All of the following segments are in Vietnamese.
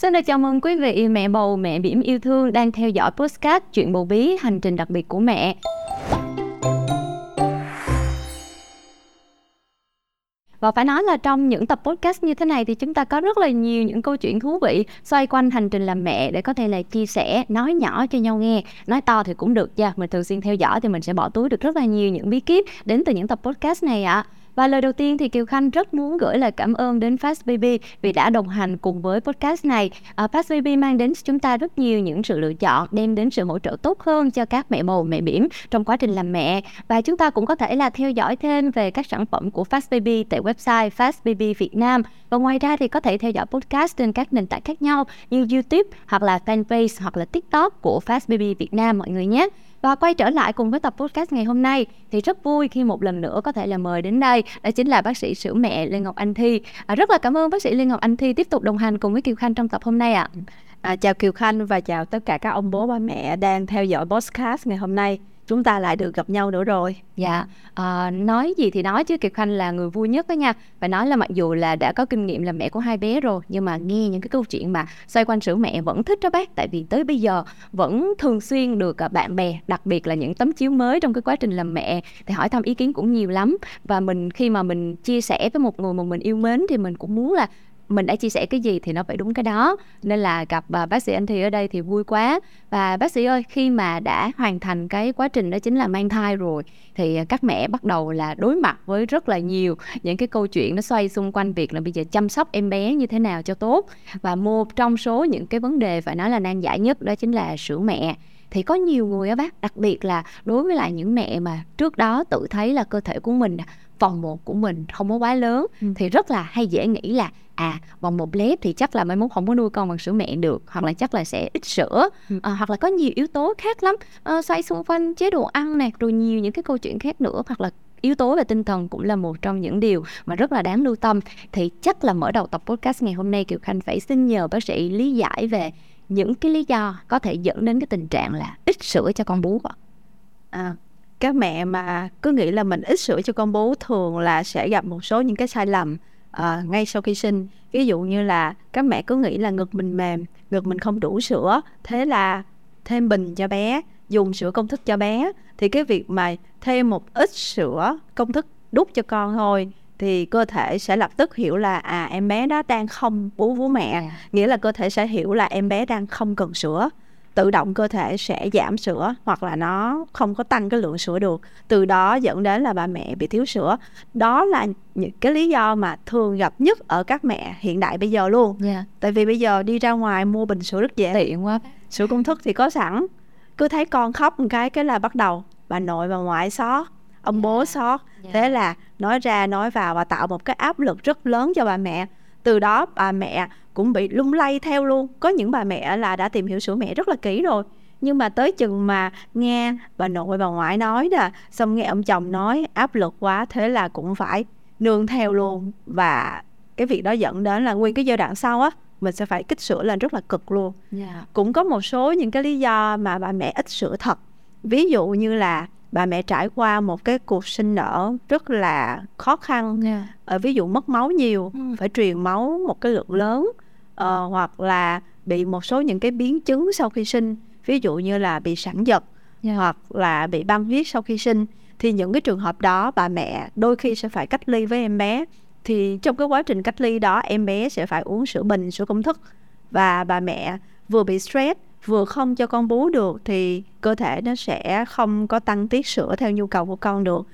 Xin được chào mừng quý vị mẹ bầu, mẹ bỉm yêu thương đang theo dõi podcast Chuyện bầu bí, hành trình đặc biệt của mẹ. Và phải nói là trong những tập podcast như thế này thì chúng ta có rất là nhiều những câu chuyện thú vị xoay quanh hành trình làm mẹ để có thể là chia sẻ, nói nhỏ cho nhau nghe. Nói to thì cũng được nha, mình thường xuyên theo dõi thì mình sẽ bỏ túi được rất là nhiều những bí kíp đến từ những tập podcast này ạ. À. Và lời đầu tiên thì Kiều Khanh rất muốn gửi lời cảm ơn đến Fast Baby vì đã đồng hành cùng với podcast này. À, Fast Baby mang đến chúng ta rất nhiều những sự lựa chọn, đem đến sự hỗ trợ tốt hơn cho các mẹ bầu, mẹ bỉm trong quá trình làm mẹ. Và chúng ta cũng có thể là theo dõi thêm về các sản phẩm của Fast Baby tại website Fast Baby Việt Nam. Và ngoài ra thì có thể theo dõi podcast trên các nền tảng khác nhau như YouTube hoặc là fanpage hoặc là TikTok của Fast Baby Việt Nam mọi người nhé. Và quay trở lại cùng với tập podcast ngày hôm nay thì rất vui khi một lần nữa có thể là mời đến đây đó chính là bác sĩ sữa mẹ Lê Ngọc Anh Thi. À, rất là cảm ơn bác sĩ Lê Ngọc Anh Thi tiếp tục đồng hành cùng với Kiều Khanh trong tập hôm nay ạ. À. À, chào Kiều Khanh và chào tất cả các ông bố ba mẹ đang theo dõi podcast ngày hôm nay chúng ta lại được gặp nhau nữa rồi. Dạ. À, nói gì thì nói chứ kiệt khanh là người vui nhất đó nha. Phải nói là mặc dù là đã có kinh nghiệm làm mẹ của hai bé rồi nhưng mà nghe những cái câu chuyện mà xoay quanh sữa mẹ vẫn thích đó bác. Tại vì tới bây giờ vẫn thường xuyên được à, bạn bè đặc biệt là những tấm chiếu mới trong cái quá trình làm mẹ thì hỏi thăm ý kiến cũng nhiều lắm. Và mình khi mà mình chia sẻ với một người mà mình yêu mến thì mình cũng muốn là mình đã chia sẻ cái gì thì nó phải đúng cái đó. Nên là gặp uh, bác sĩ anh thì ở đây thì vui quá. Và bác sĩ ơi khi mà đã hoàn thành cái quá trình đó chính là mang thai rồi thì à, các mẹ bắt đầu là đối mặt với rất là nhiều những cái câu chuyện nó xoay xung quanh việc là bây giờ chăm sóc em bé như thế nào cho tốt. Và một trong số những cái vấn đề phải nói là nan giải nhất đó chính là sữa mẹ. Thì có nhiều người á bác đặc biệt là đối với lại những mẹ mà trước đó tự thấy là cơ thể của mình vòng một của mình không có quá lớn ừ. thì rất là hay dễ nghĩ là à vòng một lép thì chắc là mai mốt không có nuôi con bằng sữa mẹ được hoặc là chắc là sẽ ít sữa ừ. à, hoặc là có nhiều yếu tố khác lắm à, xoay xung quanh chế độ ăn này rồi nhiều những cái câu chuyện khác nữa hoặc là yếu tố về tinh thần cũng là một trong những điều mà rất là đáng lưu tâm thì chắc là mở đầu tập podcast ngày hôm nay Kiều Khanh phải xin nhờ bác sĩ lý giải về những cái lý do có thể dẫn đến cái tình trạng là ít sữa cho con bú ạ. À, các mẹ mà cứ nghĩ là mình ít sữa cho con bú thường là sẽ gặp một số những cái sai lầm à, ngay sau khi sinh. Ví dụ như là các mẹ cứ nghĩ là ngực mình mềm ngực mình không đủ sữa thế là thêm bình cho bé dùng sữa công thức cho bé. Thì cái việc mà thêm một ít sữa công thức đút cho con thôi thì cơ thể sẽ lập tức hiểu là à em bé đó đang không bú vú mẹ. À. nghĩa là cơ thể sẽ hiểu là em bé đang không cần sữa tự động cơ thể sẽ giảm sữa hoặc là nó không có tăng cái lượng sữa được từ đó dẫn đến là bà mẹ bị thiếu sữa đó là những cái lý do mà thường gặp nhất ở các mẹ hiện đại bây giờ luôn yeah. Dạ. tại vì bây giờ đi ra ngoài mua bình sữa rất dễ tiện quá sữa công thức thì có sẵn cứ thấy con khóc một cái cái là bắt đầu bà nội bà ngoại xót ông yeah. bố xót yeah. Dạ. thế là nói ra nói vào và tạo một cái áp lực rất lớn cho bà mẹ từ đó bà mẹ cũng bị lung lay theo luôn có những bà mẹ là đã tìm hiểu sữa mẹ rất là kỹ rồi nhưng mà tới chừng mà nghe bà nội bà ngoại nói nè xong nghe ông chồng nói áp lực quá thế là cũng phải nương theo luôn và cái việc đó dẫn đến là nguyên cái giai đoạn sau á mình sẽ phải kích sữa lên rất là cực luôn yeah. Dạ. cũng có một số những cái lý do mà bà mẹ ít sữa thật ví dụ như là bà mẹ trải qua một cái cuộc sinh nở rất là khó khăn yeah. Dạ. ở ví dụ mất máu nhiều ừ. phải truyền máu một cái lượng lớn uh, hoặc là bị một số những cái biến chứng sau khi sinh ví dụ như là bị sản giật yeah. hoặc là bị băng huyết sau khi sinh thì những cái trường hợp đó bà mẹ đôi khi sẽ phải cách ly với em bé thì trong cái quá trình cách ly đó em bé sẽ phải uống sữa bình sữa công thức và bà mẹ vừa bị stress vừa không cho con bú được thì cơ thể nó sẽ không có tăng tiết sữa theo nhu cầu của con được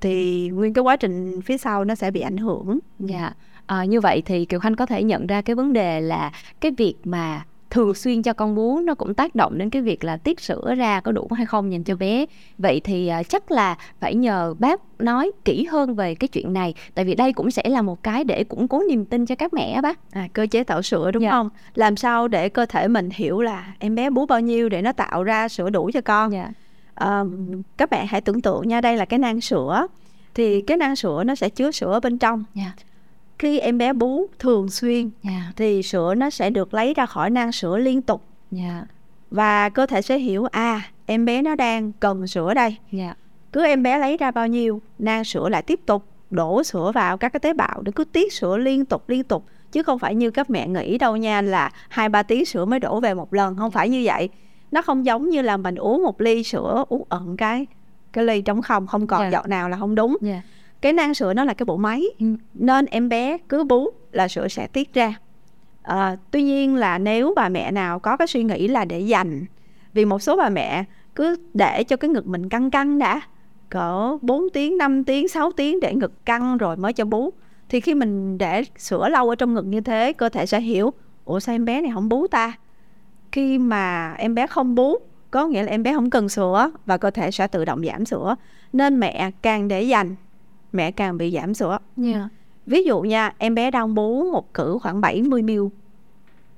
thì nguyên cái quá trình phía sau nó sẽ bị ảnh hưởng. Dạ. Yeah. À, như vậy thì Kiều Khanh có thể nhận ra cái vấn đề là cái việc mà thường xuyên cho con bú nó cũng tác động đến cái việc là tiết sữa ra có đủ hay không dành cho bé. Vậy thì uh, chắc là phải nhờ bác nói kỹ hơn về cái chuyện này tại vì đây cũng sẽ là một cái để củng cố niềm tin cho các mẹ bác. À, cơ chế tạo sữa đúng dạ. không? Làm sao để cơ thể mình hiểu là em bé bú bao nhiêu để nó tạo ra sữa đủ cho con? Dạ. à, các bạn hãy tưởng tượng nha đây là cái nang sữa. Thì cái nang sữa nó sẽ chứa sữa ở bên trong. Dạ khi em bé bú thường xuyên yeah. Dạ. thì sữa nó sẽ được lấy ra khỏi nang sữa liên tục yeah. Dạ. và cơ thể sẽ hiểu à em bé nó đang cần sữa đây yeah. Dạ. cứ em bé lấy ra bao nhiêu nang sữa lại tiếp tục đổ sữa vào các cái tế bào để cứ tiết sữa liên tục liên tục chứ không phải như các mẹ nghĩ đâu nha là hai ba tiếng sữa mới đổ về một lần không phải như vậy nó không giống như là mình uống một ly sữa uống ẩn cái cái ly trống không không còn Dạ. giọt nào là không đúng Dạ. Cái nang sữa nó là cái bộ máy. Ừ. nên em bé cứ bú là sữa sẽ tiết ra. À, tuy nhiên là nếu bà mẹ nào có cái suy nghĩ là để dành vì một số bà mẹ cứ để cho cái ngực mình căng căng đã cỡ 4 tiếng 5 tiếng 6 tiếng để ngực căng rồi mới cho bú. Thì khi mình để sữa lâu ở trong ngực như thế cơ thể sẽ hiểu ủa sao em bé này không bú ta? Khi mà em bé không bú có nghĩa là em bé không cần sữa và cơ thể sẽ tự động giảm sữa. Nên mẹ càng để dành mẹ càng bị giảm sữa Dạ. ví dụ nha em bé đang bú một cử khoảng 70 ml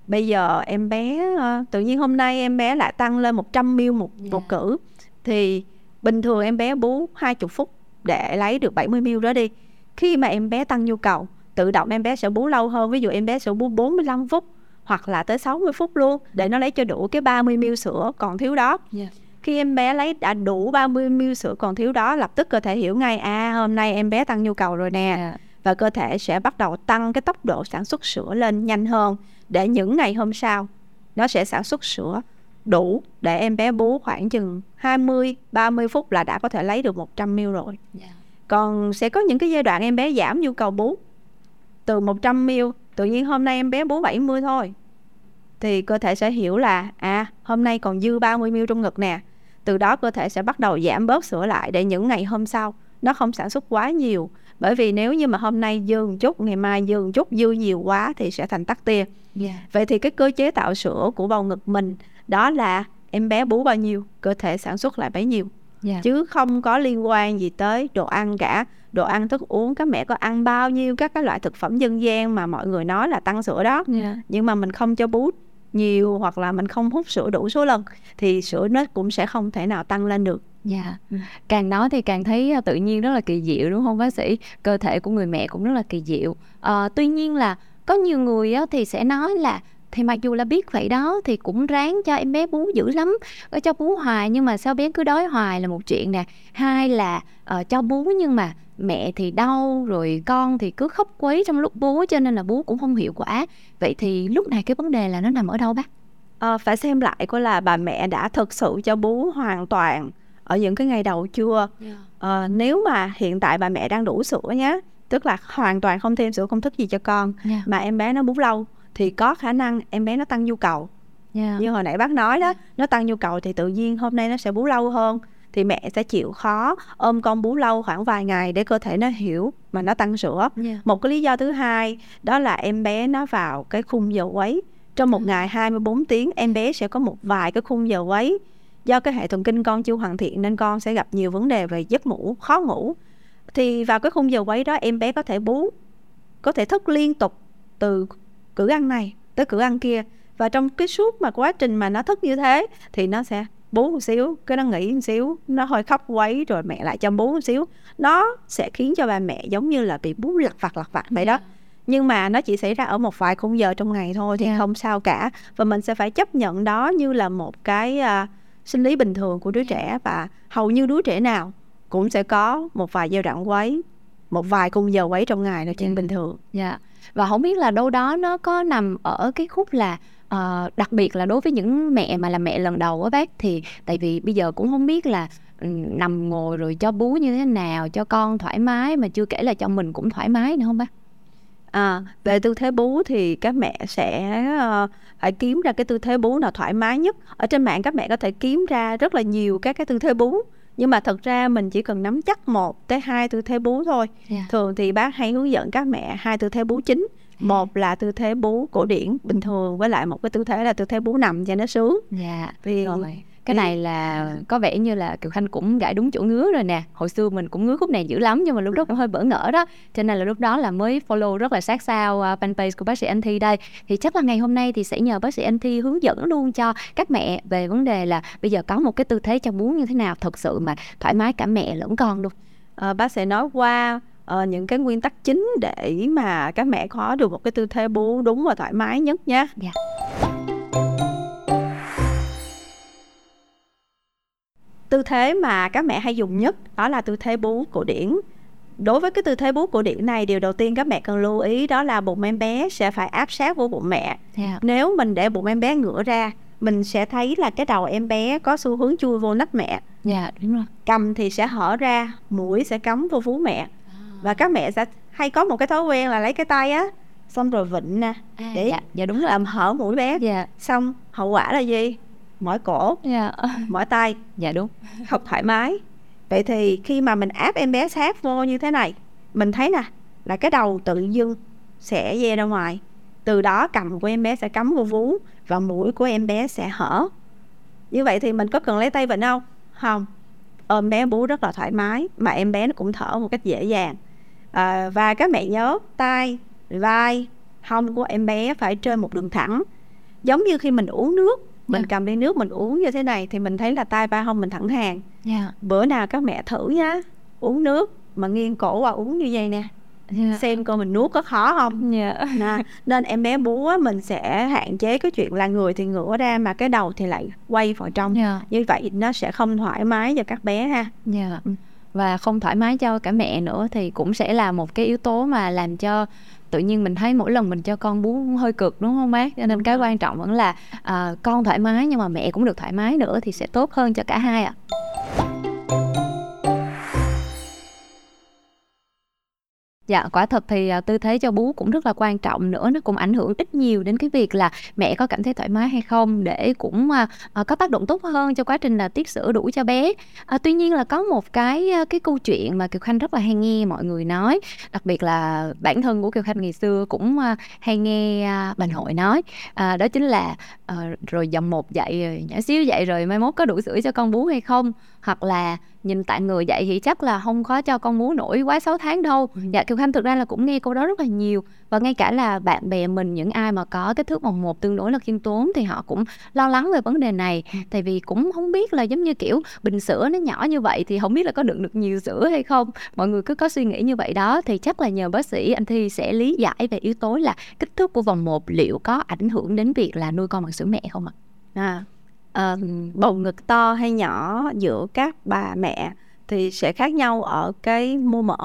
bây giờ em bé ờ, tự nhiên hôm nay em bé lại tăng lên 100 ml một Dạ. một cử thì bình thường em bé bú 20 phút để lấy được 70 ml đó đi khi mà em bé tăng nhu cầu tự động em bé sẽ bú lâu hơn ví dụ em bé sẽ bú 45 phút hoặc là tới 60 phút luôn để nó lấy cho đủ cái 30 ml sữa còn thiếu đó Dạ. Khi em bé lấy đã đủ 30 ml sữa còn thiếu đó lập tức cơ thể hiểu ngay à hôm nay em bé tăng nhu cầu rồi nè Dạ. và cơ thể sẽ bắt đầu tăng cái tốc độ sản xuất sữa lên nhanh hơn để những ngày hôm sau nó sẽ sản xuất sữa đủ để em bé bú khoảng chừng 20 30 phút là đã có thể lấy được 100 ml rồi. Dạ. Còn sẽ có những cái giai đoạn em bé giảm nhu cầu bú từ 100 ml, tự nhiên hôm nay em bé bú 70 thôi. Thì cơ thể sẽ hiểu là à, hôm nay còn dư 30 ml trong ngực nè. Từ đó cơ thể sẽ bắt đầu giảm bớt sữa lại để những ngày hôm sau nó không sản xuất quá nhiều. Bởi vì nếu như mà hôm nay dư một chút, ngày mai dư một chút, dư nhiều quá thì sẽ thành tắc tia. Dạ. Vậy thì cái cơ chế tạo sữa của bầu ngực mình đó là em bé bú bao nhiêu, cơ thể sản xuất lại bấy nhiêu Dạ. chứ không có liên quan gì tới đồ ăn cả đồ ăn thức uống các mẹ có ăn bao nhiêu các cái loại thực phẩm dân gian mà mọi người nói là tăng sữa đó Dạ. nhưng mà mình không cho bú nhiều hoặc là mình không hút sữa đủ số lần thì sữa nó cũng sẽ không thể nào tăng lên được Dạ. Càng nói thì càng thấy à, tự nhiên rất là kỳ diệu đúng không bác sĩ? Cơ thể của người mẹ cũng rất là kỳ diệu. Ờ, tuy nhiên là có nhiều người thì sẽ nói là thì mặc dù là biết vậy đó thì cũng ráng cho em bé bú dữ lắm cho bú hoài nhưng mà sao bé cứ đói hoài là một chuyện nè. Hai là ờ, cho bú nhưng mà mẹ thì đau rồi con thì cứ khóc quấy trong lúc bú cho nên là bú cũng không hiệu quả. Vậy thì lúc này cái vấn đề là nó nằm ở đâu bác? Ờ, phải xem lại coi là bà mẹ đã thực sự cho bú hoàn toàn ở những cái ngày đầu chưa. Ờ, nếu mà hiện tại bà mẹ đang đủ sữa nhé tức là hoàn toàn không thêm sữa công thức gì cho con Dạ. mà em bé nó bú lâu thì có khả năng em bé nó tăng nhu cầu. Dạ. như hồi nãy bác nói đó nó tăng nhu cầu thì tự nhiên hôm nay nó sẽ bú lâu hơn thì mẹ sẽ chịu khó ôm con bú lâu khoảng vài ngày để cơ thể nó hiểu mà nó tăng sữa. Dạ. một cái lý do thứ hai đó là em bé nó vào cái khung giờ quấy. Trong một ngày 24 tiếng em bé sẽ có một vài cái khung giờ quấy. Do cái hệ thần kinh con chưa hoàn thiện nên con sẽ gặp nhiều vấn đề về giấc ngủ khó ngủ. Thì vào cái khung giờ quấy đó em bé có thể bú có thể thức liên tục từ cử ăn này tới cử ăn kia. Và trong cái suốt mà quá trình mà nó thức như thế thì nó sẽ bú một xíu cái nó nghỉ một xíu nó hơi khóc quấy rồi mẹ lại cho bú một xíu. Nó sẽ khiến cho bà mẹ giống như là bị bú lặt vặt lặt vặt vậy đó. Nhưng mà nó chỉ xảy ra ở một vài khung giờ trong ngày thôi thì Dạ. không sao cả. Và mình sẽ phải chấp nhận đó như là một cái à, sinh lý bình thường của đứa trẻ. Và hầu như đứa trẻ nào cũng sẽ có một vài giai đoạn quấy một vài khung giờ quấy trong ngày là chuyện Dạ. bình thường Dạ. Và không biết là đâu đó nó có nằm ở cái khúc là ờ, đặc biệt là đối với những mẹ mà là mẹ lần đầu á bác thì tại vì bây giờ cũng không biết là ừ, nằm ngồi rồi cho bú như thế nào cho con thoải mái mà chưa kể là cho mình cũng thoải mái nữa không bác? À, về tư thế bú thì các mẹ sẽ ờ, phải kiếm ra cái tư thế bú nào thoải mái nhất. Ở trên mạng các mẹ có thể kiếm ra rất là nhiều các cái tư thế bú. Nhưng mà thật ra mình chỉ cần nắm chắc một tới hai tư thế bú thôi. Dạ. Thường thì bác hay hướng dẫn các mẹ hai tư thế bú chính. Một là tư thế bú cổ điển bình thường với lại một cái tư thế là tư thế bú nằm cho nó sướng. Dạ. Vì Rồi. Cái này là có vẻ như là Kiều Khanh cũng gãi đúng chỗ ngứa rồi nè Hồi xưa mình cũng ngứa khúc này dữ lắm Nhưng mà lúc đó cũng hơi bỡ ngỡ đó Cho nên là lúc đó là mới follow rất là sát sao uh, fanpage của bác sĩ Anh Thi đây Thì chắc là ngày hôm nay thì sẽ nhờ bác sĩ Anh Thi hướng dẫn luôn cho các mẹ Về vấn đề là bây giờ có một cái tư thế cho bú như thế nào Thật sự mà thoải mái cả mẹ lẫn con luôn Ờ, bác sẽ nói qua ờ, những cái nguyên tắc chính để mà các mẹ có được một cái tư thế bú đúng và thoải mái nhất nhé. Dạ. Tư thế mà các mẹ hay dùng nhất đó là tư thế bú cổ điển. đối với cái tư thế bú cổ điển này điều đầu tiên các mẹ cần lưu ý đó là bụng em bé sẽ phải áp sát vô bụng mẹ. Yeah. nếu mình để bụng em bé ngửa ra mình sẽ thấy là cái đầu em bé có xu hướng chui vô nách mẹ. Dạ đúng rồi. Cầm thì sẽ hở ra mũi sẽ cắm vô vú mẹ. Và các mẹ sẽ hay có một cái thói quen là lấy cái tay á xong rồi vịnh nè. À, để dạ, dạ đúng rồi. Làm hở mũi bé. Dạ. Xong hậu quả là gì mỏi cổ dạ. mỏi tay. Dạ đúng. Không thoải mái. Vậy thì khi mà mình áp em bé sát vô như thế này mình thấy nè là cái đầu tự dưng sẽ dê ra ngoài. Từ đó cầm của em bé sẽ cắm vô vú và mũi của em bé sẽ hở. Như vậy thì mình có cần lấy tay vịnh không? Không. Ôm bé bú rất là thoải mái mà em bé nó cũng thở một cách dễ dàng. À, và các mẹ nhớ tay vai hông của em bé phải trên một đường thẳng. Giống như khi mình uống nước mình Dạ. cầm ly nước mình uống như thế này thì mình thấy là tay vai hông mình thẳng hàng. Dạ. Bữa nào các mẹ thử nhá uống nước mà nghiêng cổ qua uống như vậy nè. Dạ. Xem coi mình nuốt có khó không dạ. Nè nên em bé bú á, mình sẽ hạn chế cái chuyện là người thì ngửa ra mà cái đầu thì lại quay vào trong. Dạ. Như vậy nó sẽ không thoải mái cho các bé ha. Dạ. Ừ. và không thoải mái cho cả mẹ nữa thì cũng sẽ là một cái yếu tố mà làm cho tự nhiên mình thấy mỗi lần mình cho con bú hơi cực đúng không bác? Cho nên cái quan trọng vẫn là à, con thoải mái nhưng mà mẹ cũng được thoải mái nữa thì sẽ tốt hơn cho cả hai ạ Dạ, quả thật thì à, tư thế cho bú cũng rất là quan trọng nữa, nó cũng ảnh hưởng ít nhiều đến cái việc là mẹ có cảm thấy thoải mái hay không để cũng à, à có tác động tốt hơn cho quá trình là tiết sữa đủ cho bé. À, tuy nhiên là có một cái à, cái câu chuyện mà Kiều Khanh rất là hay nghe mọi người nói, đặc biệt là bản thân của Kiều Khanh ngày xưa cũng à, hay nghe à, bà nội nói, à, đó chính là à, rồi dầm một dậy ờ, nhỏ xíu dậy rồi mai mốt có đủ sữa cho con bú hay không, hoặc là nhìn tại người dậy thì chắc là không có cho con bú nổi quá 6 tháng đâu. Ừ. Dạ Kiều Khanh thực ra là cũng nghe câu đó rất là nhiều và ngay cả là bạn bè mình những ai mà có kích thước vòng một tương đối là khiêm tốn thì họ cũng lo lắng về vấn đề này tại vì cũng không biết là giống như kiểu bình sữa nó nhỏ như vậy thì không biết là có đựng được nhiều sữa hay không mọi người cứ có suy nghĩ như vậy đó thì chắc là nhờ bác sĩ anh Thi sẽ lý giải về yếu tố là kích thước của vòng một liệu có ảnh hưởng đến việc là nuôi con bằng sữa mẹ không ạ? à, ờ, bầu ngực to hay nhỏ giữa các bà mẹ thì sẽ khác nhau ở cái mô mỡ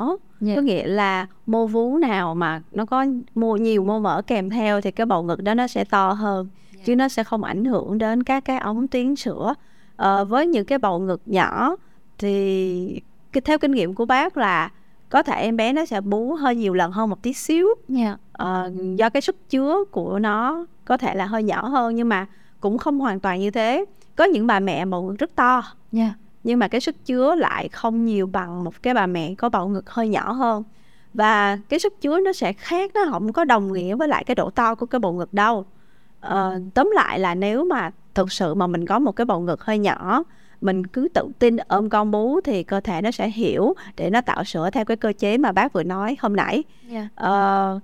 Dạ. có nghĩa là mô vú nào mà nó có mô nhiều mô mỡ kèm theo thì cái bầu ngực đó nó sẽ to hơn chứ nó sẽ không ảnh hưởng đến các cái ống tuyến sữa Ờ, với những cái bầu ngực nhỏ thì theo kinh nghiệm của bác là có thể em bé nó sẽ bú hơi nhiều lần hơn một tí xíu Dạ. Ờ, do cái sức chứa của nó có thể là hơi nhỏ hơn nhưng mà cũng không hoàn toàn như thế. Có những bà mẹ bầu ngực rất to. Dạ. nhưng mà cái sức chứa lại không nhiều bằng một cái bà mẹ có bầu ngực hơi nhỏ hơn. Và cái sức chứa nó sẽ khác nó không có đồng nghĩa với lại cái độ to của cái bầu ngực đâu. Ờ, tóm lại là nếu mà thực sự mà mình có một cái bầu ngực hơi nhỏ mình cứ tự tin ôm con bú thì cơ thể nó sẽ hiểu để nó tạo sữa theo cái cơ chế mà bác vừa nói hôm nãy. Dạ. Ờ,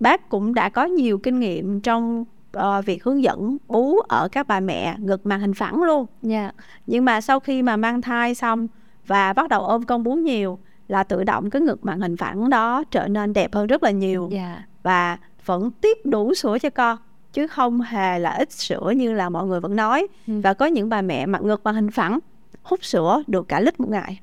bác cũng đã có nhiều kinh nghiệm trong ờ, việc hướng dẫn bú ở các bà mẹ ngực màn hình phẳng luôn. Dạ. nhưng mà sau khi mà mang thai xong và bắt đầu ôm con bú nhiều là tự động cái ngực màn hình phẳng đó trở nên đẹp hơn rất là nhiều. Dạ. và vẫn tiếp đủ sữa cho con chứ không hề là ít sữa như là mọi người vẫn nói. Ừ. và có những bà mẹ mặt ngực màn hình phẳng hút sữa được cả lít một ngày.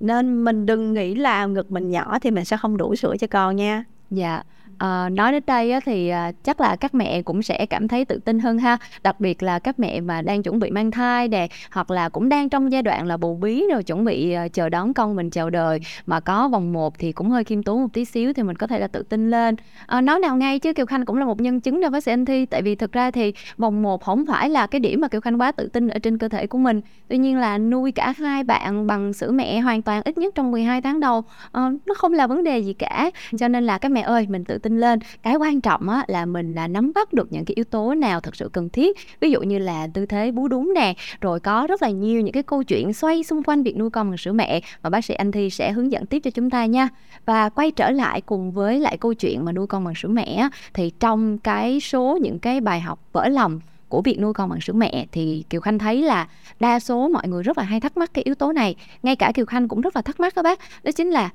Nên mình đừng nghĩ là ngực mình nhỏ thì mình sẽ không đủ sữa cho con nha. Dạ, À, nói đến đây á, thì à, chắc là các mẹ cũng sẽ cảm thấy tự tin hơn ha. Đặc biệt là các mẹ mà đang chuẩn bị mang thai nè hoặc là cũng đang trong giai đoạn là bầu bí rồi chuẩn bị à, chờ đón con mình chào đời mà có vòng một thì cũng hơi khiêm tốn một tí xíu thì mình có thể là tự tin lên. À, nói nào ngay chứ Kiều Khanh cũng là một nhân chứng đối với sĩ anh Thi tại vì thực ra thì vòng một không phải là cái điểm mà Kiều Khanh quá tự tin ở trên cơ thể của mình. Tuy nhiên là nuôi cả hai bạn bằng sữa mẹ hoàn toàn ít nhất trong 12 tháng đầu à, nó không là vấn đề gì cả. Cho nên là các mẹ ơi mình tự tin lên. Cái quan trọng á là mình là nắm bắt được những cái yếu tố nào thật sự cần thiết. Ví dụ như là tư thế bú đúng nè rồi có rất là nhiều những cái câu chuyện xoay xung quanh việc nuôi con bằng sữa mẹ mà bác sĩ anh Thi sẽ hướng dẫn tiếp cho chúng ta nha. Và quay trở lại cùng với lại câu chuyện mà nuôi con bằng sữa mẹ á, thì trong cái số những cái bài học vỡ lòng của việc nuôi con bằng sữa mẹ thì Kiều Khanh thấy là đa số mọi người rất là hay thắc mắc cái yếu tố này. Ngay cả Kiều Khanh cũng rất là thắc mắc các bác đó chính là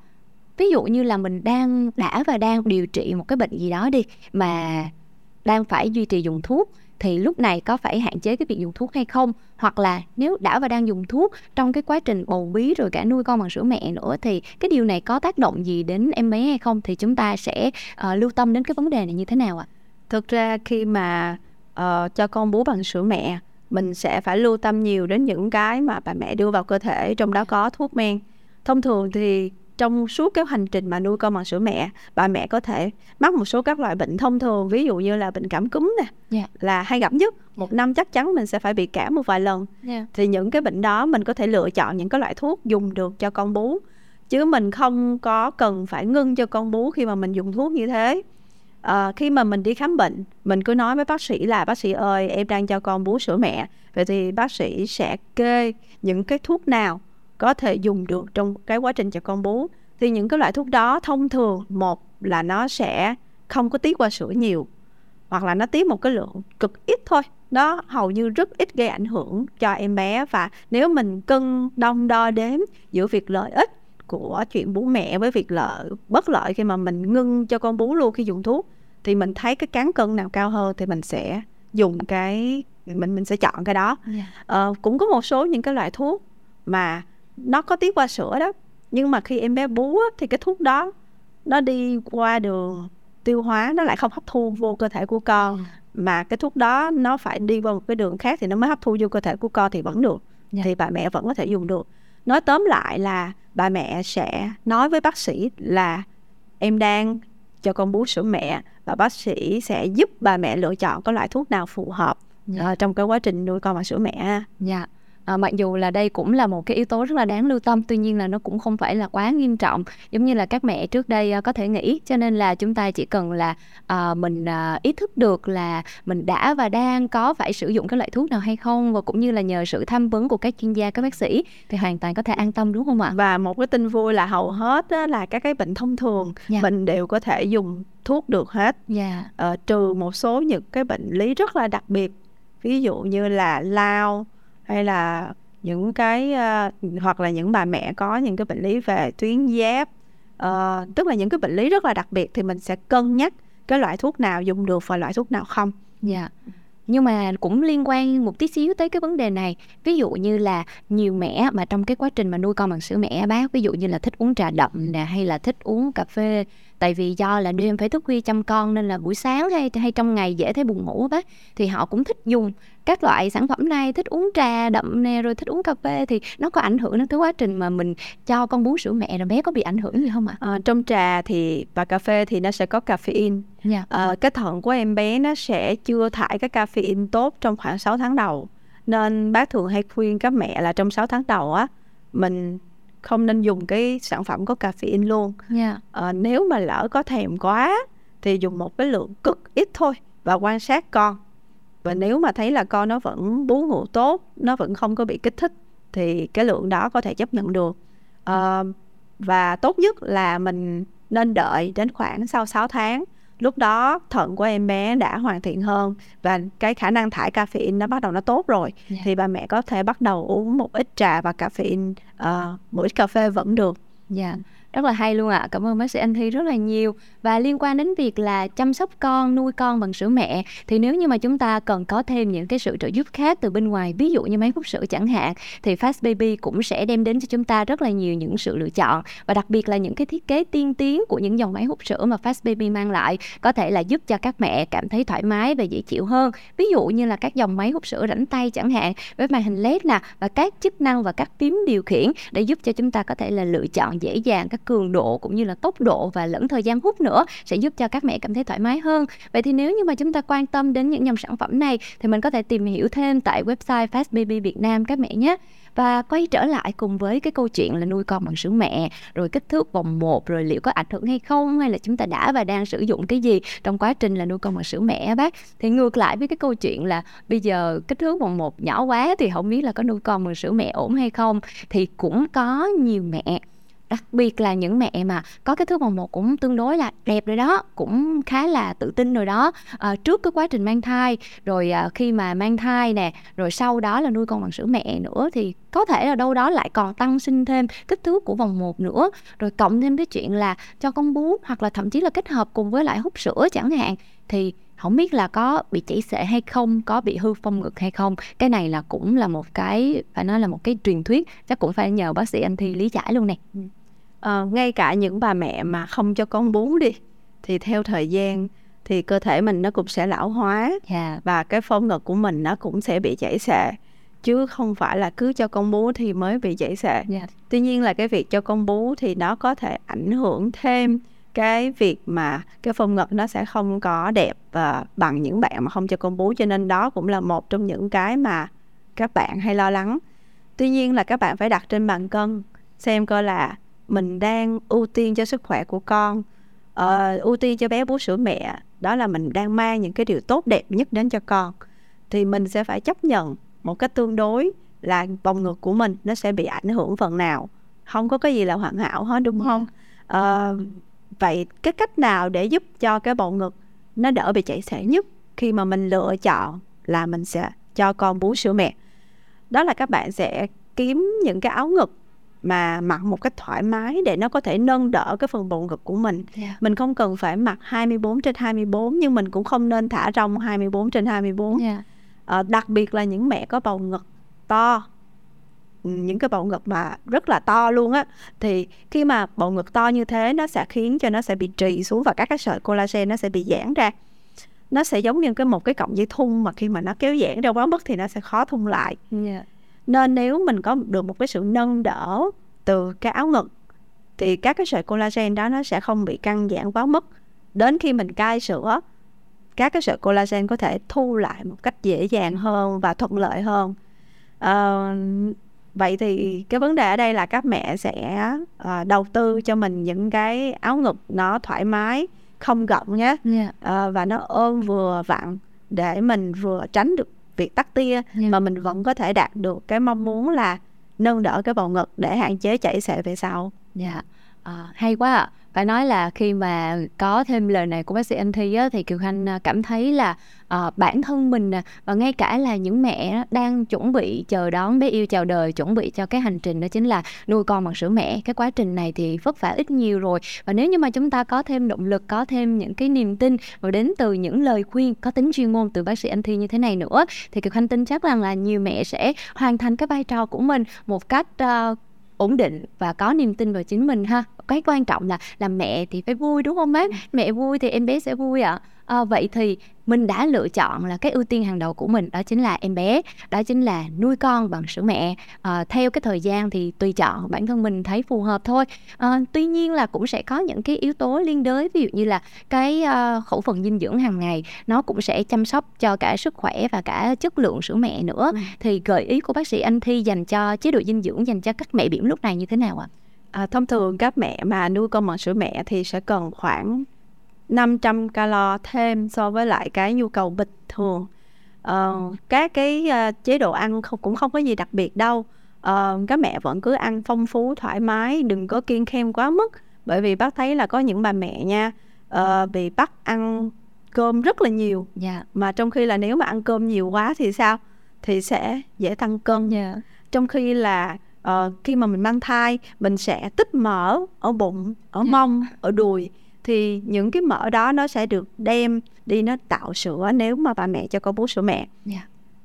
ví dụ như là mình đang đã và đang điều trị một cái bệnh gì đó đi mà đang phải duy trì dùng thuốc thì lúc này có phải hạn chế cái việc dùng thuốc hay không? Hoặc là nếu đã và đang dùng thuốc trong cái quá trình bầu bí rồi cả nuôi con bằng sữa mẹ nữa thì cái điều này có tác động gì đến em bé hay không? Thì chúng ta sẽ uh, lưu tâm đến cái vấn đề này như thế nào ạ? Thực ra khi mà uh, cho con bú bằng sữa mẹ mình sẽ phải lưu tâm nhiều đến những cái mà bà mẹ đưa vào cơ thể trong đó có thuốc men. Thông thường thì trong suốt cái hành trình mà nuôi con bằng sữa mẹ bà mẹ có thể mắc một số các loại bệnh thông thường ví dụ như là bệnh cảm cúm nè yeah. Dạ. là hay gặp nhất một năm chắc chắn mình sẽ phải bị cảm một vài lần yeah. Dạ. thì những cái bệnh đó mình có thể lựa chọn những cái loại thuốc dùng được cho con bú chứ mình không có cần phải ngưng cho con bú khi mà mình dùng thuốc như thế à, khi mà mình đi khám bệnh mình cứ nói với bác sĩ là bác sĩ ơi em đang cho con bú sữa mẹ vậy thì bác sĩ sẽ kê những cái thuốc nào có thể dùng được trong cái quá trình cho con bú thì những cái loại thuốc đó thông thường một là nó sẽ không có tiết qua sữa nhiều hoặc là nó tiết một cái lượng cực ít thôi nó hầu như rất ít gây ảnh hưởng cho em bé và nếu mình cân đong đo đếm giữa việc lợi ích của chuyện bú mẹ với việc lợi bất lợi khi mà mình ngưng cho con bú luôn khi dùng thuốc thì mình thấy cái cán cân nào cao hơn thì mình sẽ dùng cái mình mình sẽ chọn cái đó yeah. Dạ. ờ, cũng có một số những cái loại thuốc mà nó có tiết qua sữa đó nhưng mà khi em bé bú á, thì cái thuốc đó nó đi qua đường tiêu hóa nó lại không hấp thu vô cơ thể của con ừ. mà cái thuốc đó nó phải đi qua một cái đường khác thì nó mới hấp thu vô cơ thể của con thì vẫn được yeah. Dạ. thì bà mẹ vẫn có thể dùng được nói tóm lại là bà mẹ sẽ nói với bác sĩ là em đang cho con bú sữa mẹ và bác sĩ sẽ giúp bà mẹ lựa chọn có loại thuốc nào phù hợp yeah. Dạ. uh, trong cái quá trình nuôi con bằng sữa mẹ. Dạ. Yeah à, mặc dù là đây cũng là một cái yếu tố rất là đáng lưu tâm tuy nhiên là nó cũng không phải là quá nghiêm trọng giống như là các mẹ trước đây à, có thể nghĩ cho nên là chúng ta chỉ cần là à, mình à, ý thức được là mình đã và đang có phải sử dụng cái loại thuốc nào hay không và cũng như là nhờ sự tham vấn của các chuyên gia các bác sĩ thì hoàn toàn có thể an tâm đúng không ạ và một cái tin vui là hầu hết á, là các cái bệnh thông thường yeah. Dạ. mình đều có thể dùng thuốc được hết yeah. Dạ. ờ, trừ một số những cái bệnh lý rất là đặc biệt ví dụ như là lao hay là những cái uh, hoặc là những bà mẹ có những cái bệnh lý về tuyến giáp uh, tức là những cái bệnh lý rất là đặc biệt thì mình sẽ cân nhắc cái loại thuốc nào dùng được và loại thuốc nào không. Dạ. Yeah nhưng mà cũng liên quan một tí xíu tới cái vấn đề này ví dụ như là nhiều mẹ mà trong cái quá trình mà nuôi con bằng sữa mẹ bác ví dụ như là thích uống trà đậm nè hay là thích uống cà phê tại vì do là đêm phải thức khuya chăm con nên là buổi sáng hay hay trong ngày dễ thấy buồn ngủ bác thì họ cũng thích dùng các loại sản phẩm này thích uống trà đậm nè rồi thích uống cà phê thì nó có ảnh hưởng đến cái quá trình mà mình cho con bú sữa mẹ rồi bé có bị ảnh hưởng gì không ạ? À, trong trà thì và cà phê thì nó sẽ có caffeine. Yeah. Dạ. À, cái thận của em bé nó sẽ chưa thải cái caffeine tốt trong khoảng 6 tháng đầu. Nên bác thường hay khuyên các mẹ là trong 6 tháng đầu á mình không nên dùng cái sản phẩm có caffeine luôn. Yeah. Dạ. À, nếu mà lỡ có thèm quá thì dùng một cái lượng cực ít thôi và quan sát con và nếu mà thấy là con nó vẫn bú ngủ tốt nó vẫn không có bị kích thích thì cái lượng đó có thể chấp nhận được à, và tốt nhất là mình nên đợi đến khoảng sau 6 tháng lúc đó thận của em bé đã hoàn thiện hơn và cái khả năng thải caffeine nó bắt đầu nó tốt rồi yeah. Dạ. thì bà mẹ có thể bắt đầu uống một ít trà và caffeine uh, một ít cà phê vẫn được. Dạ. Yeah rất là hay luôn ạ. À. cảm ơn bác sĩ anh thi rất là nhiều. Và liên quan đến việc là chăm sóc con, nuôi con bằng sữa mẹ, thì nếu như mà chúng ta cần có thêm những cái sự trợ giúp khác từ bên ngoài, ví dụ như máy hút sữa chẳng hạn, thì Fast Baby cũng sẽ đem đến cho chúng ta rất là nhiều những sự lựa chọn. Và đặc biệt là những cái thiết kế tiên tiến của những dòng máy hút sữa mà Fast Baby mang lại có thể là giúp cho các mẹ cảm thấy thoải mái và dễ chịu hơn. Ví dụ như là các dòng máy hút sữa rảnh tay chẳng hạn, với màn hình led nè và các chức năng và các phím điều khiển để giúp cho chúng ta có thể là lựa chọn dễ dàng các cường độ cũng như là tốc độ và lẫn thời gian hút nữa sẽ giúp cho các mẹ cảm thấy thoải mái hơn. Vậy thì nếu như mà chúng ta quan tâm đến những dòng sản phẩm này thì mình có thể tìm hiểu thêm tại website Fast Baby Việt Nam các mẹ nhé. Và quay trở lại cùng với cái câu chuyện là nuôi con bằng sữa mẹ, rồi kích thước vòng 1 rồi liệu có ảnh hưởng hay không, hay là chúng ta đã và đang sử dụng cái gì trong quá trình là nuôi con bằng sữa mẹ bác? Thì ngược lại với cái câu chuyện là bây giờ kích thước vòng 1 nhỏ quá thì không biết là có nuôi con bằng sữa mẹ ổn hay không, thì cũng có nhiều mẹ đặc biệt là những mẹ mà có cái thước vòng một cũng tương đối là đẹp rồi đó cũng khá là tự tin rồi đó. À, trước cái quá trình mang thai rồi à, khi mà mang thai nè rồi sau đó là nuôi con bằng sữa mẹ nữa thì có thể là đâu đó lại còn tăng sinh thêm kích thước của vòng một nữa. Rồi cộng thêm cái chuyện là cho con bú hoặc là thậm chí là kết hợp cùng với lại hút sữa chẳng hạn thì không biết là có bị chảy xệ hay không có bị hư phong ngực hay không. Cái này là cũng là một cái phải nói là một cái truyền thuyết chắc cũng phải nhờ bác sĩ anh thi lý giải luôn nè. Ừ à, ngay cả những bà mẹ mà không cho con bú đi thì theo thời gian thì cơ thể mình nó cũng sẽ lão hóa yeah. Dạ. và cái phong ngực của mình nó cũng sẽ bị chảy xệ chứ không phải là cứ cho con bú thì mới bị chảy xệ. Yeah. Dạ. Tuy nhiên là cái việc cho con bú thì nó có thể ảnh hưởng thêm cái việc mà cái phong ngực nó sẽ không có đẹp và bằng những bạn mà không cho con bú cho nên đó cũng là một trong những cái mà các bạn hay lo lắng. Tuy nhiên là các bạn phải đặt trên bàn cân xem coi là mình đang ưu tiên cho sức khỏe của con, uh, ưu tiên cho bé bú sữa mẹ, đó là mình đang mang những cái điều tốt đẹp nhất đến cho con. Thì mình sẽ phải chấp nhận một cách tương đối là vòng ngực của mình nó sẽ bị ảnh hưởng phần nào. Không có cái gì là hoàn hảo hết đúng không? À, vậy cái cách nào để giúp cho cái bầu ngực nó đỡ bị chảy xệ nhất khi mà mình lựa chọn là mình sẽ cho con bú sữa mẹ? Đó là các bạn sẽ kiếm những cái áo ngực mà mặc một cách thoải mái để nó có thể nâng đỡ cái phần bầu ngực của mình. Yeah. Dạ. Mình không cần phải mặc 24 trên 24 nhưng mình cũng không nên thả rong 24 trên 24. Yeah à, đặc biệt là những mẹ có bầu ngực to những cái bầu ngực mà rất là to luôn á thì khi mà bầu ngực to như thế nó sẽ khiến cho nó sẽ bị trì xuống và các cái sợi collagen nó sẽ bị giãn ra nó sẽ giống như cái một cái cọng dây thun mà khi mà nó kéo giãn ra quá mức thì nó sẽ khó thun lại yeah. Dạ. nên nếu mình có được một cái sự nâng đỡ từ cái áo ngực thì các cái sợi collagen đó nó sẽ không bị căng giãn quá mức đến khi mình cai sữa các cái sợi collagen có thể thu lại một cách dễ dàng hơn và thuận lợi hơn à, vậy thì cái vấn đề ở đây là các mẹ sẽ uh, đầu tư cho mình những cái áo ngực nó thoải mái không gọng nhé yeah. uh, và nó ôm vừa vặn để mình vừa tránh được việc tắt tia yeah. mà mình vẫn có thể đạt được cái mong muốn là nâng đỡ cái bầu ngực để hạn chế chảy xệ về sau. Dạ, yeah. à, hay quá ạ. À phải nói là khi mà có thêm lời này của bác sĩ anh thi á, thì kiều khanh à, cảm thấy là uh, bản thân mình nè và ngay cả là những mẹ đang chuẩn bị chờ đón bé yêu chào đời chuẩn bị cho cái hành trình đó chính là nuôi con bằng sữa mẹ. Cái quá trình này thì vất vả ít nhiều rồi. Và nếu như mà chúng ta có thêm động lực có thêm những cái niềm tin và đến từ những lời khuyên có tính chuyên môn từ bác sĩ anh thi như thế này nữa thì kiều khanh tin chắc rằng là nhiều mẹ sẽ hoàn thành cái vai trò của mình một cách uh, ổn định và có niềm tin vào chính mình ha cái quan trọng là làm mẹ thì phải vui đúng không bác ừ. mẹ vui thì em bé sẽ vui ạ à. À, vậy thì mình đã lựa chọn là cái ưu tiên hàng đầu của mình đó chính là em bé đó chính là nuôi con bằng sữa mẹ à, theo cái thời gian thì tùy chọn bản thân mình thấy phù hợp thôi à, tuy nhiên là cũng sẽ có những cái yếu tố liên đới ví dụ như là cái uh, khẩu phần dinh dưỡng hàng ngày nó cũng sẽ chăm sóc cho cả sức khỏe và cả chất lượng sữa mẹ nữa ừ. thì gợi ý của bác sĩ anh thi dành cho chế độ dinh dưỡng dành cho các mẹ biển lúc này như thế nào ạ à? À, thông thường các mẹ mà nuôi con bằng sữa mẹ thì sẽ cần khoảng 500 calo thêm so với lại cái nhu cầu bình thường. Uh, các cái uh, chế độ ăn không, cũng không có gì đặc biệt đâu. Uh, các mẹ vẫn cứ ăn phong phú thoải mái, đừng có kiêng khem quá mức. Bởi vì bác thấy là có những bà mẹ nha uh, bị bắt ăn cơm rất là nhiều. Yeah. Dạ. Mà trong khi là nếu mà ăn cơm nhiều quá thì sao? Thì sẽ dễ tăng cân. Yeah. Dạ. Trong khi là uh, khi mà mình mang thai mình sẽ tích mỡ ở bụng ở dạ. mông ở đùi thì những cái mỡ đó nó sẽ được đem đi nó tạo sữa nếu mà bà mẹ cho con bú sữa mẹ yeah. Dạ.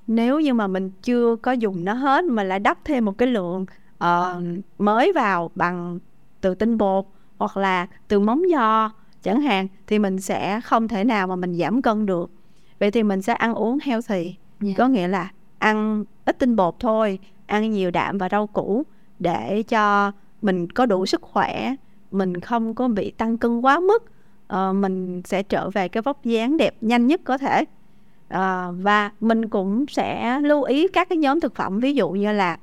nếu như mà mình chưa có dùng nó hết mà lại đắp thêm một cái lượng uh, mới vào bằng từ tinh bột hoặc là từ móng giò chẳng hạn thì mình sẽ không thể nào mà mình giảm cân được vậy thì mình sẽ ăn uống healthy yeah. Dạ. có nghĩa là ăn ít tinh bột thôi ăn nhiều đạm và rau củ để cho mình có đủ sức khỏe mình không có bị tăng cân quá mức uh, mình sẽ trở về cái vóc dáng đẹp nhanh nhất có thể. Uh, và mình cũng sẽ lưu ý các cái nhóm thực phẩm ví dụ như là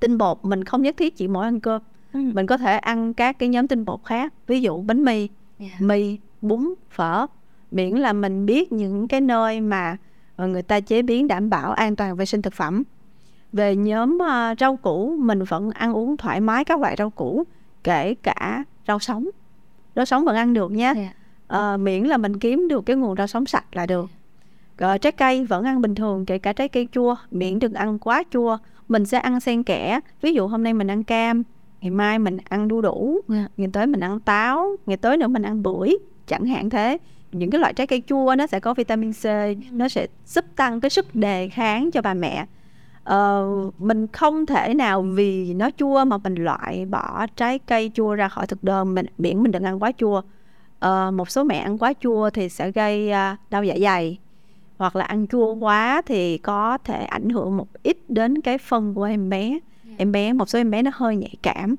tinh bột mình không nhất thiết chỉ mỗi ăn cơm. Ừ. mình có thể ăn các cái nhóm tinh bột khác ví dụ bánh mì yeah. Mì bún phở. Miễn là mình biết những cái nơi mà ờ, người ta chế biến đảm bảo an toàn vệ sinh thực phẩm. Về nhóm rau củ mình vẫn ăn uống thoải mái các loại rau củ kể cả rau sống. Rau sống vẫn ăn được nhé yeah. Dạ. uh, miễn là mình kiếm được cái nguồn rau sống sạch là được. Uh, trái cây vẫn ăn bình thường kể cả trái cây chua. Miễn đừng ăn quá chua. Mình sẽ ăn xen kẽ. Ví dụ hôm nay mình ăn cam ngày mai mình ăn đu đủ. Yeah. Dạ. ngày tới mình ăn táo ngày tới nữa mình ăn bưởi. Chẳng hạn thế. Những cái loại trái cây chua nó sẽ có vitamin C nó sẽ giúp tăng cái sức đề kháng cho bà mẹ ờ, mình không thể nào vì nó chua mà mình loại bỏ trái cây chua ra khỏi thực đơn. Mình miễn mình đừng ăn quá chua. Ờ, một số mẹ ăn quá chua thì sẽ gây uh, đau dạ dày. Hoặc là ăn chua quá thì có thể ảnh hưởng một ít đến cái phân của em bé. Em bé một số em bé nó hơi nhạy cảm.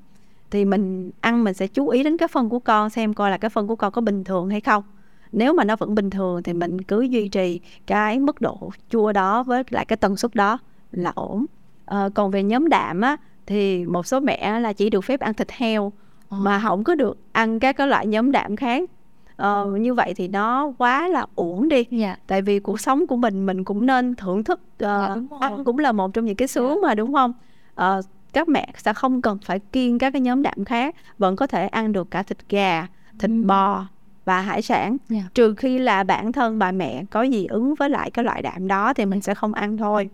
Thì mình ăn mình sẽ chú ý đến cái phân của con xem coi là cái phân của con có bình thường hay không. Nếu mà nó vẫn bình thường thì mình cứ duy trì cái mức độ chua đó với lại cái tần suất đó là ổn à, còn về nhóm đạm á thì một số mẹ là chỉ được phép ăn thịt heo ờ. mà không có được ăn các cái loại nhóm đạm khác ờ, như vậy thì nó quá là uổng đi yeah. Dạ. tại vì cuộc sống của mình mình cũng nên thưởng thức uh, yeah, ăn cũng là một trong những cái sướng yeah. Dạ. mà đúng không uh, các mẹ sẽ không cần phải kiêng các cái nhóm đạm khác vẫn có thể ăn được cả thịt gà thịt ừ. bò và hải sản yeah. Trừ khi là bản thân bà mẹ có gì ứng với lại cái loại đạm đó thì mình sẽ không ăn thôi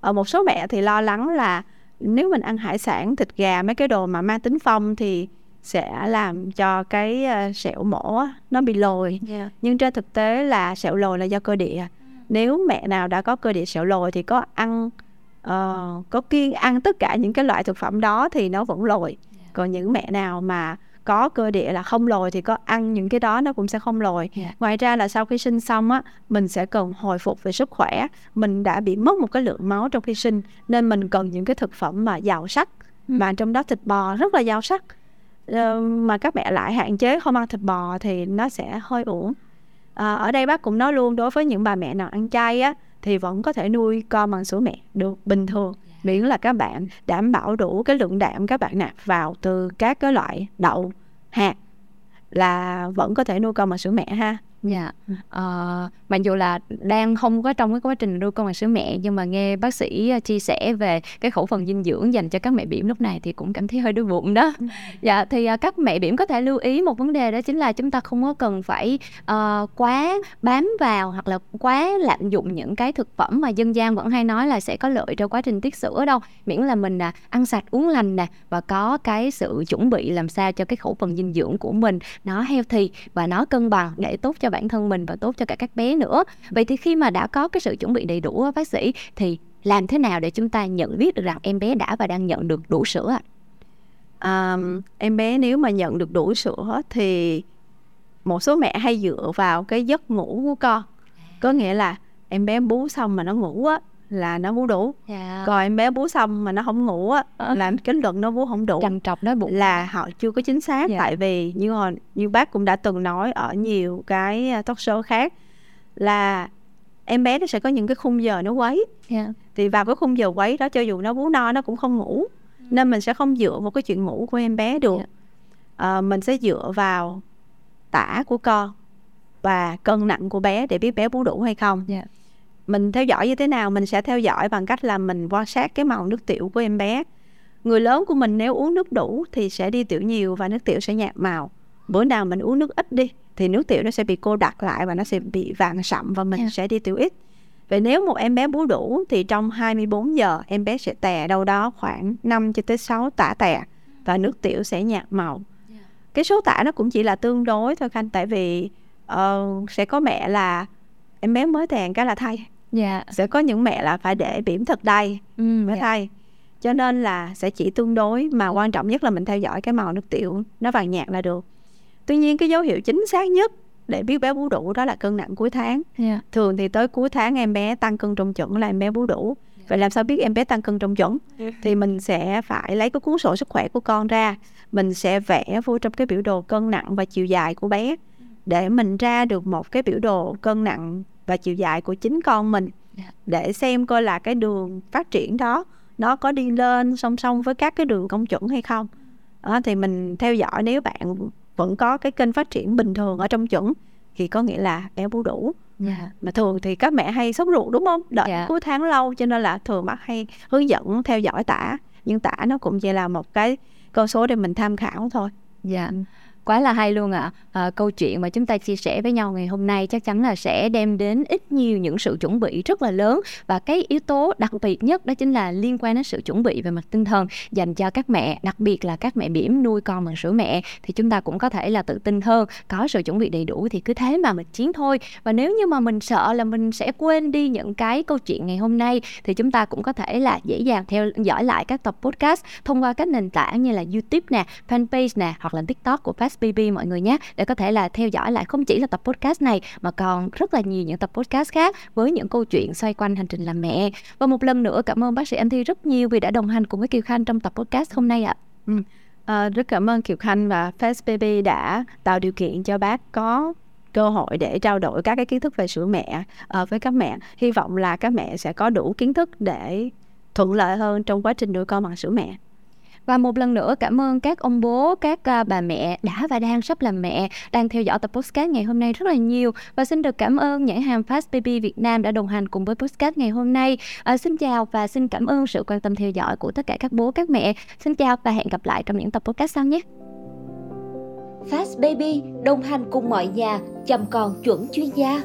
ở một số mẹ thì lo lắng là nếu mình ăn hải sản thịt gà mấy cái đồ mà mang tính phong thì sẽ làm cho cái uh, sẹo mổ nó bị lồi. Yeah. nhưng trên thực tế là sẹo lồi là do cơ địa. Nếu mẹ nào đã có cơ địa sẹo lồi thì có ăn uh, có kiêng ăn tất cả những cái loại thực phẩm đó thì nó vẫn lồi. Còn những mẹ nào mà có cơ địa là không lồi thì có ăn những cái đó nó cũng sẽ không lồi. Yeah. ngoài ra là sau khi sinh xong á mình sẽ cần hồi phục về sức khỏe. Mình đã bị mất một cái lượng máu trong khi sinh nên mình cần những cái thực phẩm mà giàu sắt ừ. mà trong đó thịt bò rất là giàu sắt uh, mà các mẹ lại hạn chế không ăn thịt bò thì nó sẽ hơi uổng. À, ở đây bác cũng nói luôn đối với những bà mẹ nào ăn chay á thì vẫn có thể nuôi con bằng sữa mẹ được bình thường miễn là các bạn đảm bảo đủ cái lượng đạm các bạn nạp vào từ các cái loại đậu hạt là vẫn có thể nuôi con bằng sữa mẹ ha. Dạ, ờ, mặc dù là đang không có trong cái quá trình nuôi con bằng sữa mẹ nhưng mà nghe bác sĩ ờ, chia sẻ về cái khẩu phần dinh dưỡng dành cho các mẹ bỉm lúc này thì cũng cảm thấy hơi đói bụng đó. Ừ. Dạ, thì uh, các mẹ bỉm có thể lưu ý một vấn đề đó chính là chúng ta không có cần phải uh, quá bám vào hoặc là quá lạm dụng những cái thực phẩm mà dân gian vẫn hay nói là sẽ có lợi cho quá trình tiết sữa đâu. Miễn là mình uh, ăn sạch uống lành nè và có cái sự chuẩn bị làm sao cho cái khẩu phần dinh dưỡng của mình nó healthy và nó cân bằng để tốt cho bản thân mình và tốt cho cả các bé nữa vậy thì khi mà đã có cái sự chuẩn bị đầy đủ bác sĩ thì làm thế nào để chúng ta nhận biết được rằng em bé đã và đang nhận được đủ sữa ạ à, em bé nếu mà nhận được đủ sữa thì một số mẹ hay dựa vào cái giấc ngủ của con có nghĩa là em bé bú xong mà nó ngủ á là nó bú đủ yeah. Dạ. còn em bé bú xong mà nó không ngủ á à. là kết luận nó bú không đủ trằn trọc nói bụng là họ chưa có chính xác yeah. Dạ. tại vì như hồi như bác cũng đã từng nói ở nhiều cái à, talk show khác là em bé nó sẽ có những cái khung giờ nó quấy yeah. Dạ. thì vào cái khung giờ quấy đó cho dù nó bú no nó cũng không ngủ ừ. nên mình sẽ không dựa vào cái chuyện ngủ của em bé được yeah. à, mình sẽ dựa vào tả của con và cân nặng của bé để biết bé bú đủ hay không yeah mình theo dõi như thế nào mình sẽ theo dõi bằng cách là mình quan sát cái màu nước tiểu của em bé người lớn của mình nếu uống nước đủ thì sẽ đi tiểu nhiều và nước tiểu sẽ nhạt màu bữa nào mình uống nước ít đi thì nước tiểu nó sẽ bị cô đặc lại và nó sẽ bị vàng sậm và mình yeah. sẽ đi tiểu ít Vậy nếu một em bé bú đủ thì trong 24 giờ em bé sẽ tè đâu đó khoảng 5 cho tới 6 tả tè và nước tiểu sẽ nhạt màu. Yeah. Cái số tả nó cũng chỉ là tương đối thôi Khanh tại vì uh, sẽ có mẹ là em bé mới tè cái là thay dạ sẽ có những mẹ là phải để bỉm thật đầy ừ, mới dạ. thay cho nên là sẽ chỉ tương đối mà quan trọng nhất là mình theo dõi cái màu nước tiểu nó vàng nhạt là được tuy nhiên cái dấu hiệu chính xác nhất để biết bé bú đủ đó là cân nặng cuối tháng yeah. Dạ. thường thì tới cuối tháng em bé tăng cân trong chuẩn là em bé bú đủ yeah. vậy làm sao biết em bé tăng cân trong chuẩn yeah. thì mình sẽ phải lấy cái cuốn sổ sức khỏe của con ra mình sẽ vẽ vô trong cái biểu đồ cân nặng và chiều dài của bé để mình ra được một cái biểu đồ cân nặng và chiều dài của chính con mình dạ. để xem coi là cái đường phát triển đó nó có đi lên song song với các cái đường công chuẩn hay không đó, thì mình theo dõi nếu bạn vẫn có cái kênh phát triển bình thường ở trong chuẩn thì có nghĩa là bé bú đủ yeah. Dạ. mà thường thì các mẹ hay sốt ruột đúng không đợi yeah. Dạ. cuối tháng lâu cho nên là thường bác hay hướng dẫn theo dõi tả nhưng tả nó cũng chỉ là một cái con số để mình tham khảo thôi dạ quá là hay luôn ạ à. à, câu chuyện mà chúng ta chia sẻ với nhau ngày hôm nay chắc chắn là sẽ đem đến ít nhiều những sự chuẩn bị rất là lớn và cái yếu tố đặc biệt nhất đó chính là liên quan đến sự chuẩn bị về mặt tinh thần dành cho các mẹ đặc biệt là các mẹ bỉm nuôi con bằng sữa mẹ thì chúng ta cũng có thể là tự tin hơn có sự chuẩn bị đầy đủ thì cứ thế mà mình chiến thôi và nếu như mà mình sợ là mình sẽ quên đi những cái câu chuyện ngày hôm nay thì chúng ta cũng có thể là dễ dàng theo dõi lại các tập podcast thông qua các nền tảng như là YouTube nè, fanpage nè hoặc là TikTok của Fast Baby mọi người nhé để có thể là theo dõi lại không chỉ là tập podcast này mà còn rất là nhiều những tập podcast khác với những câu chuyện xoay quanh hành trình làm mẹ. Và một lần nữa cảm ơn bác sĩ Anh Thi rất nhiều vì đã đồng hành cùng với Kiều Khanh trong tập podcast hôm nay ạ. Ừ. À, rất cảm ơn Kiều Khanh và Fast Baby đã tạo điều kiện cho bác có cơ hội để trao đổi các cái kiến thức về sữa mẹ uh, với các mẹ hy vọng là các mẹ sẽ có đủ kiến thức để thuận lợi hơn trong quá trình nuôi con bằng sữa mẹ và một lần nữa cảm ơn các ông bố, các à, bà mẹ đã và đang sắp làm mẹ, đang theo dõi tập podcast ngày hôm nay rất là nhiều. Và xin được cảm ơn nhãn hàng Fast Baby Việt Nam đã đồng hành cùng với podcast ngày hôm nay. À, xin chào và xin cảm ơn sự quan tâm theo dõi của tất cả các bố, các mẹ. Xin chào và hẹn gặp lại trong những tập podcast sau nhé. Fast Baby đồng hành cùng mọi nhà chăm con chuẩn chuyên gia.